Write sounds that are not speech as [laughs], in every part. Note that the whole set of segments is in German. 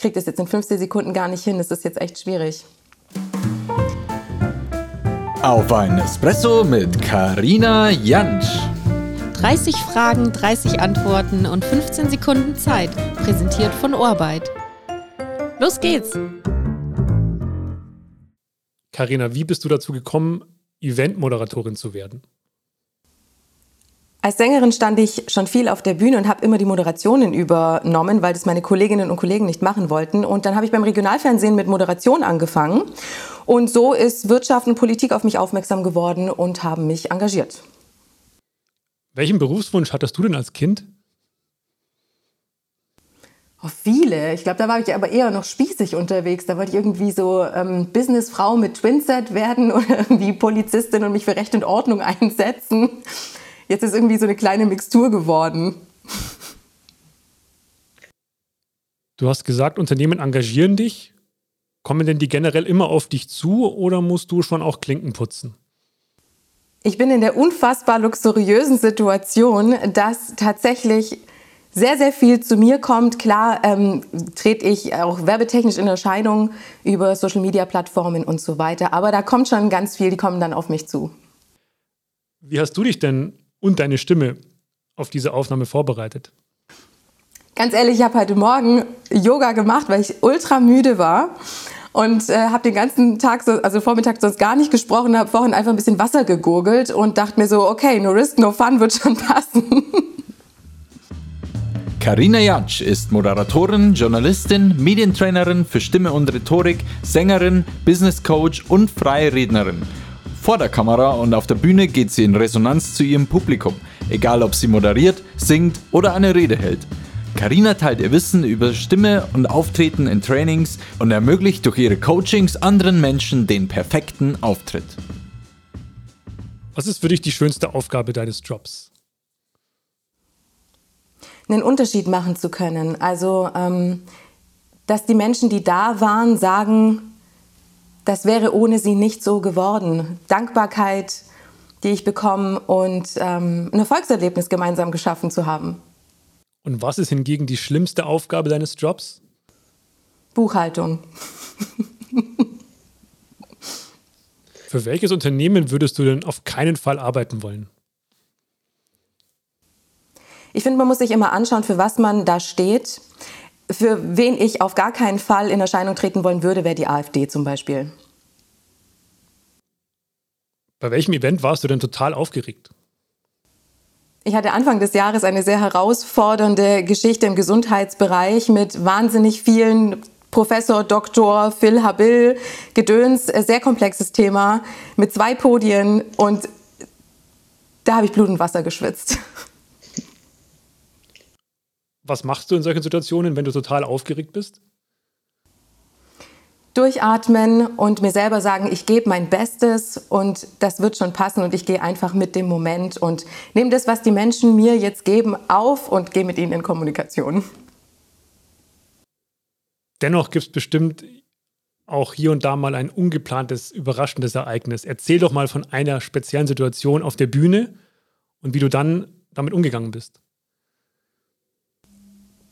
kriege das jetzt in 15 Sekunden gar nicht hin. Das ist jetzt echt schwierig. Auf ein Espresso mit Karina Jantsch. 30 Fragen, 30 Antworten und 15 Sekunden Zeit. Präsentiert von Orbeit. Los geht's! Karina, wie bist du dazu gekommen, Eventmoderatorin zu werden? Als Sängerin stand ich schon viel auf der Bühne und habe immer die Moderationen übernommen, weil das meine Kolleginnen und Kollegen nicht machen wollten. Und dann habe ich beim Regionalfernsehen mit Moderation angefangen. Und so ist Wirtschaft und Politik auf mich aufmerksam geworden und haben mich engagiert. Welchen Berufswunsch hattest du denn als Kind? Oh, viele. Ich glaube, da war ich aber eher noch spießig unterwegs. Da wollte ich irgendwie so ähm, Businessfrau mit Twinset werden [laughs] oder irgendwie Polizistin und mich für Recht und Ordnung einsetzen. Jetzt ist irgendwie so eine kleine Mixtur geworden. Du hast gesagt, Unternehmen engagieren dich. Kommen denn die generell immer auf dich zu oder musst du schon auch Klinken putzen? Ich bin in der unfassbar luxuriösen Situation, dass tatsächlich sehr, sehr viel zu mir kommt. Klar ähm, trete ich auch werbetechnisch in Erscheinung über Social-Media-Plattformen und so weiter. Aber da kommt schon ganz viel, die kommen dann auf mich zu. Wie hast du dich denn und deine Stimme auf diese Aufnahme vorbereitet? Ganz ehrlich, ich habe heute Morgen Yoga gemacht, weil ich ultra müde war und äh, habe den ganzen Tag, so, also Vormittag sonst gar nicht gesprochen, habe vorhin einfach ein bisschen Wasser gegurgelt und dachte mir so, okay, no risk, no fun wird schon passen. [laughs] Karina Jatsch ist Moderatorin, Journalistin, Medientrainerin für Stimme und Rhetorik, Sängerin, Business Coach und freie Rednerin. Vor der Kamera und auf der Bühne geht sie in Resonanz zu ihrem Publikum, egal ob sie moderiert, singt oder eine Rede hält. Karina teilt ihr Wissen über Stimme und Auftreten in Trainings und ermöglicht durch ihre Coachings anderen Menschen den perfekten Auftritt. Was ist für dich die schönste Aufgabe deines Jobs? einen Unterschied machen zu können. Also, ähm, dass die Menschen, die da waren, sagen, das wäre ohne sie nicht so geworden. Dankbarkeit, die ich bekomme und ähm, ein Erfolgserlebnis gemeinsam geschaffen zu haben. Und was ist hingegen die schlimmste Aufgabe deines Jobs? Buchhaltung. [laughs] Für welches Unternehmen würdest du denn auf keinen Fall arbeiten wollen? Ich finde, man muss sich immer anschauen, für was man da steht. Für wen ich auf gar keinen Fall in Erscheinung treten wollen würde, wäre die AfD zum Beispiel. Bei welchem Event warst du denn total aufgeregt? Ich hatte Anfang des Jahres eine sehr herausfordernde Geschichte im Gesundheitsbereich mit wahnsinnig vielen Professor, Doktor, Phil Habil, Gedöns, äh, sehr komplexes Thema mit zwei Podien und da habe ich Blut und Wasser geschwitzt. Was machst du in solchen Situationen, wenn du total aufgeregt bist? Durchatmen und mir selber sagen, ich gebe mein Bestes und das wird schon passen und ich gehe einfach mit dem Moment und nehme das, was die Menschen mir jetzt geben, auf und gehe mit ihnen in Kommunikation. Dennoch gibt es bestimmt auch hier und da mal ein ungeplantes, überraschendes Ereignis. Erzähl doch mal von einer speziellen Situation auf der Bühne und wie du dann damit umgegangen bist.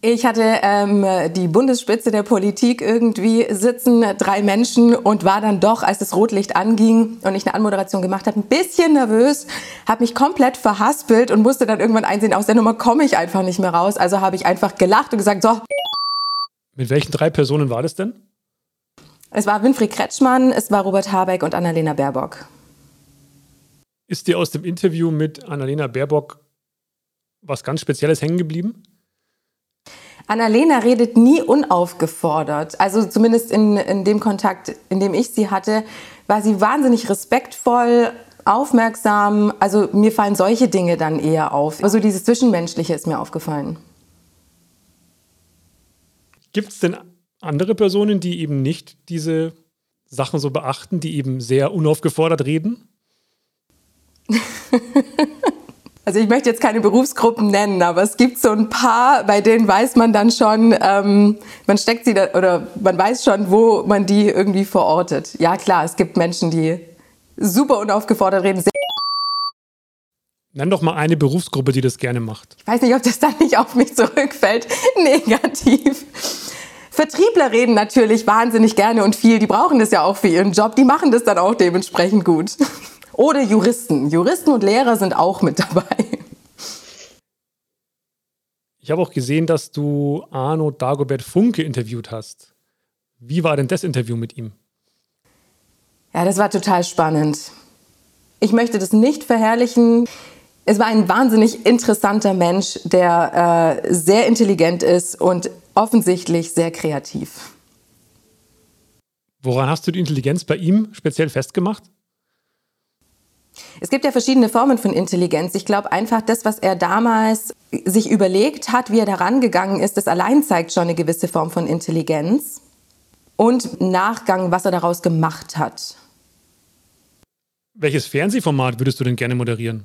Ich hatte ähm, die Bundesspitze der Politik irgendwie sitzen, drei Menschen und war dann doch, als das Rotlicht anging und ich eine Anmoderation gemacht habe, ein bisschen nervös, habe mich komplett verhaspelt und musste dann irgendwann einsehen, aus der Nummer komme ich einfach nicht mehr raus. Also habe ich einfach gelacht und gesagt, so. Mit welchen drei Personen war das denn? Es war Winfried Kretschmann, es war Robert Habeck und Annalena Baerbock. Ist dir aus dem Interview mit Annalena Baerbock was ganz Spezielles hängen geblieben? Annalena redet nie unaufgefordert. Also zumindest in, in dem Kontakt, in dem ich sie hatte, war sie wahnsinnig respektvoll, aufmerksam. Also mir fallen solche Dinge dann eher auf. Also dieses Zwischenmenschliche ist mir aufgefallen. Gibt es denn andere Personen, die eben nicht diese Sachen so beachten, die eben sehr unaufgefordert reden? [laughs] Also ich möchte jetzt keine Berufsgruppen nennen, aber es gibt so ein paar, bei denen weiß man dann schon, ähm, man steckt sie da, oder man weiß schon, wo man die irgendwie verortet. Ja klar, es gibt Menschen, die super unaufgefordert reden. Nenn doch mal eine Berufsgruppe, die das gerne macht. Ich weiß nicht, ob das dann nicht auf mich zurückfällt. [laughs] Negativ. Vertriebler reden natürlich wahnsinnig gerne und viel. Die brauchen das ja auch für ihren Job. Die machen das dann auch dementsprechend gut. [laughs] Oder Juristen. Juristen und Lehrer sind auch mit dabei. Ich habe auch gesehen, dass du Arno Dagobert Funke interviewt hast. Wie war denn das Interview mit ihm? Ja, das war total spannend. Ich möchte das nicht verherrlichen. Es war ein wahnsinnig interessanter Mensch, der äh, sehr intelligent ist und offensichtlich sehr kreativ. Woran hast du die Intelligenz bei ihm speziell festgemacht? Es gibt ja verschiedene Formen von Intelligenz. Ich glaube einfach, das, was er damals sich überlegt hat, wie er daran gegangen ist, das allein zeigt schon eine gewisse Form von Intelligenz. Und Nachgang, was er daraus gemacht hat. Welches Fernsehformat würdest du denn gerne moderieren?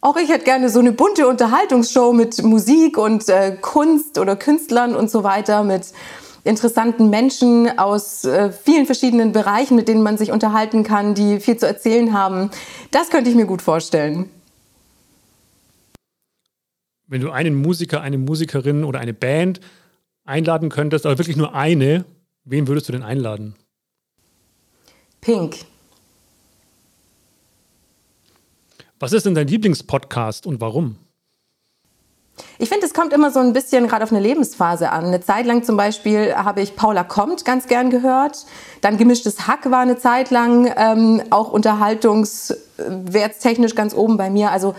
Auch ich hätte gerne so eine bunte Unterhaltungsshow mit Musik und äh, Kunst oder Künstlern und so weiter, mit interessanten Menschen aus äh, vielen verschiedenen Bereichen, mit denen man sich unterhalten kann, die viel zu erzählen haben. Das könnte ich mir gut vorstellen. Wenn du einen Musiker, eine Musikerin oder eine Band einladen könntest, aber wirklich nur eine, wen würdest du denn einladen? Pink. Was ist denn dein Lieblingspodcast und warum? Ich finde, es kommt immer so ein bisschen gerade auf eine Lebensphase an. Eine Zeit lang zum Beispiel habe ich Paula Kommt ganz gern gehört. Dann gemischtes Hack war eine Zeit lang ähm, auch unterhaltungswertstechnisch ganz oben bei mir. Also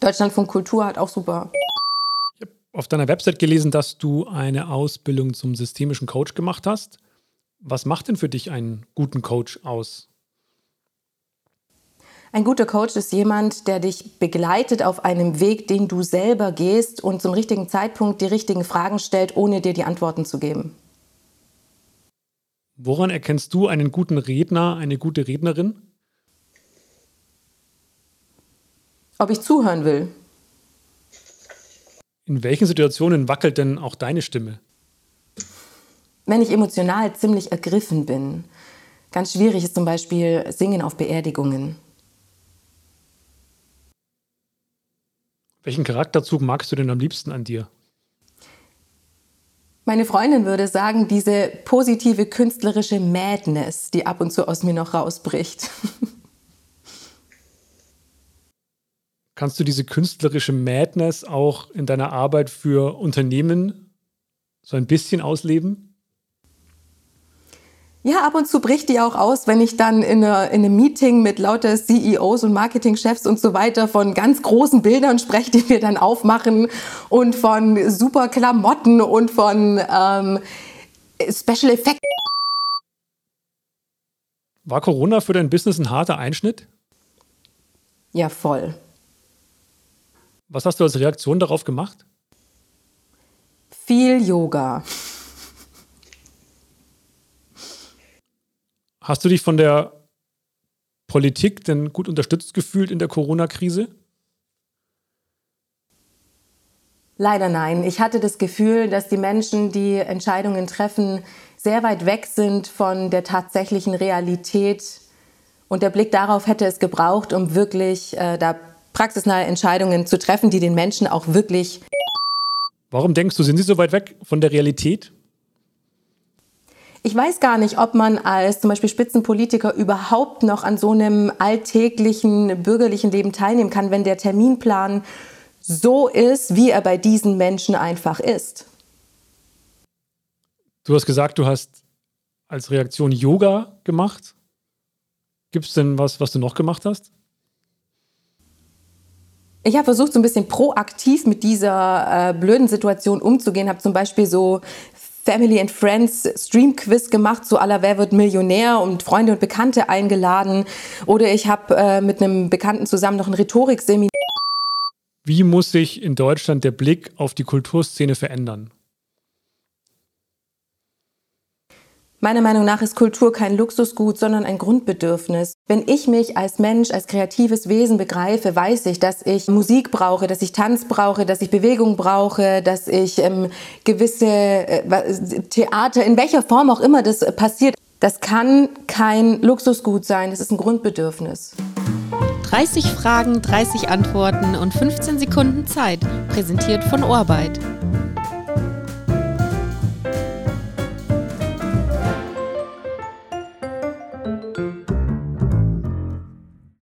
Deutschlandfunk Kultur hat auch super. Ich habe auf deiner Website gelesen, dass du eine Ausbildung zum systemischen Coach gemacht hast. Was macht denn für dich einen guten Coach aus? Ein guter Coach ist jemand, der dich begleitet auf einem Weg, den du selber gehst und zum richtigen Zeitpunkt die richtigen Fragen stellt, ohne dir die Antworten zu geben. Woran erkennst du einen guten Redner, eine gute Rednerin? Ob ich zuhören will. In welchen Situationen wackelt denn auch deine Stimme? Wenn ich emotional ziemlich ergriffen bin. Ganz schwierig ist zum Beispiel Singen auf Beerdigungen. Welchen Charakterzug magst du denn am liebsten an dir? Meine Freundin würde sagen, diese positive künstlerische Madness, die ab und zu aus mir noch rausbricht. [laughs] Kannst du diese künstlerische Madness auch in deiner Arbeit für Unternehmen so ein bisschen ausleben? Ja, ab und zu bricht die auch aus, wenn ich dann in, eine, in einem Meeting mit lauter CEOs und Marketingchefs und so weiter von ganz großen Bildern spreche, die wir dann aufmachen und von super Klamotten und von ähm, Special Effects. War Corona für dein Business ein harter Einschnitt? Ja, voll. Was hast du als Reaktion darauf gemacht? Viel Yoga. Hast du dich von der Politik denn gut unterstützt gefühlt in der Corona-Krise? Leider nein. Ich hatte das Gefühl, dass die Menschen, die Entscheidungen treffen, sehr weit weg sind von der tatsächlichen Realität. Und der Blick darauf hätte es gebraucht, um wirklich äh, da praxisnahe Entscheidungen zu treffen, die den Menschen auch wirklich. Warum denkst du, sind sie so weit weg von der Realität? Ich weiß gar nicht, ob man als zum Beispiel Spitzenpolitiker überhaupt noch an so einem alltäglichen bürgerlichen Leben teilnehmen kann, wenn der Terminplan so ist, wie er bei diesen Menschen einfach ist. Du hast gesagt, du hast als Reaktion Yoga gemacht. Gibt es denn was, was du noch gemacht hast? Ich habe versucht, so ein bisschen proaktiv mit dieser äh, blöden Situation umzugehen. Habe zum Beispiel so Family and Friends Stream Quiz gemacht, so aller Wer wird Millionär und Freunde und Bekannte eingeladen. Oder ich habe äh, mit einem Bekannten zusammen noch ein Rhetorikseminar. Wie muss sich in Deutschland der Blick auf die Kulturszene verändern? Meiner Meinung nach ist Kultur kein Luxusgut, sondern ein Grundbedürfnis. Wenn ich mich als Mensch, als kreatives Wesen begreife, weiß ich, dass ich Musik brauche, dass ich Tanz brauche, dass ich Bewegung brauche, dass ich ähm, gewisse äh, Theater, in welcher Form auch immer das passiert. Das kann kein Luxusgut sein, das ist ein Grundbedürfnis. 30 Fragen, 30 Antworten und 15 Sekunden Zeit. Präsentiert von Orbeit.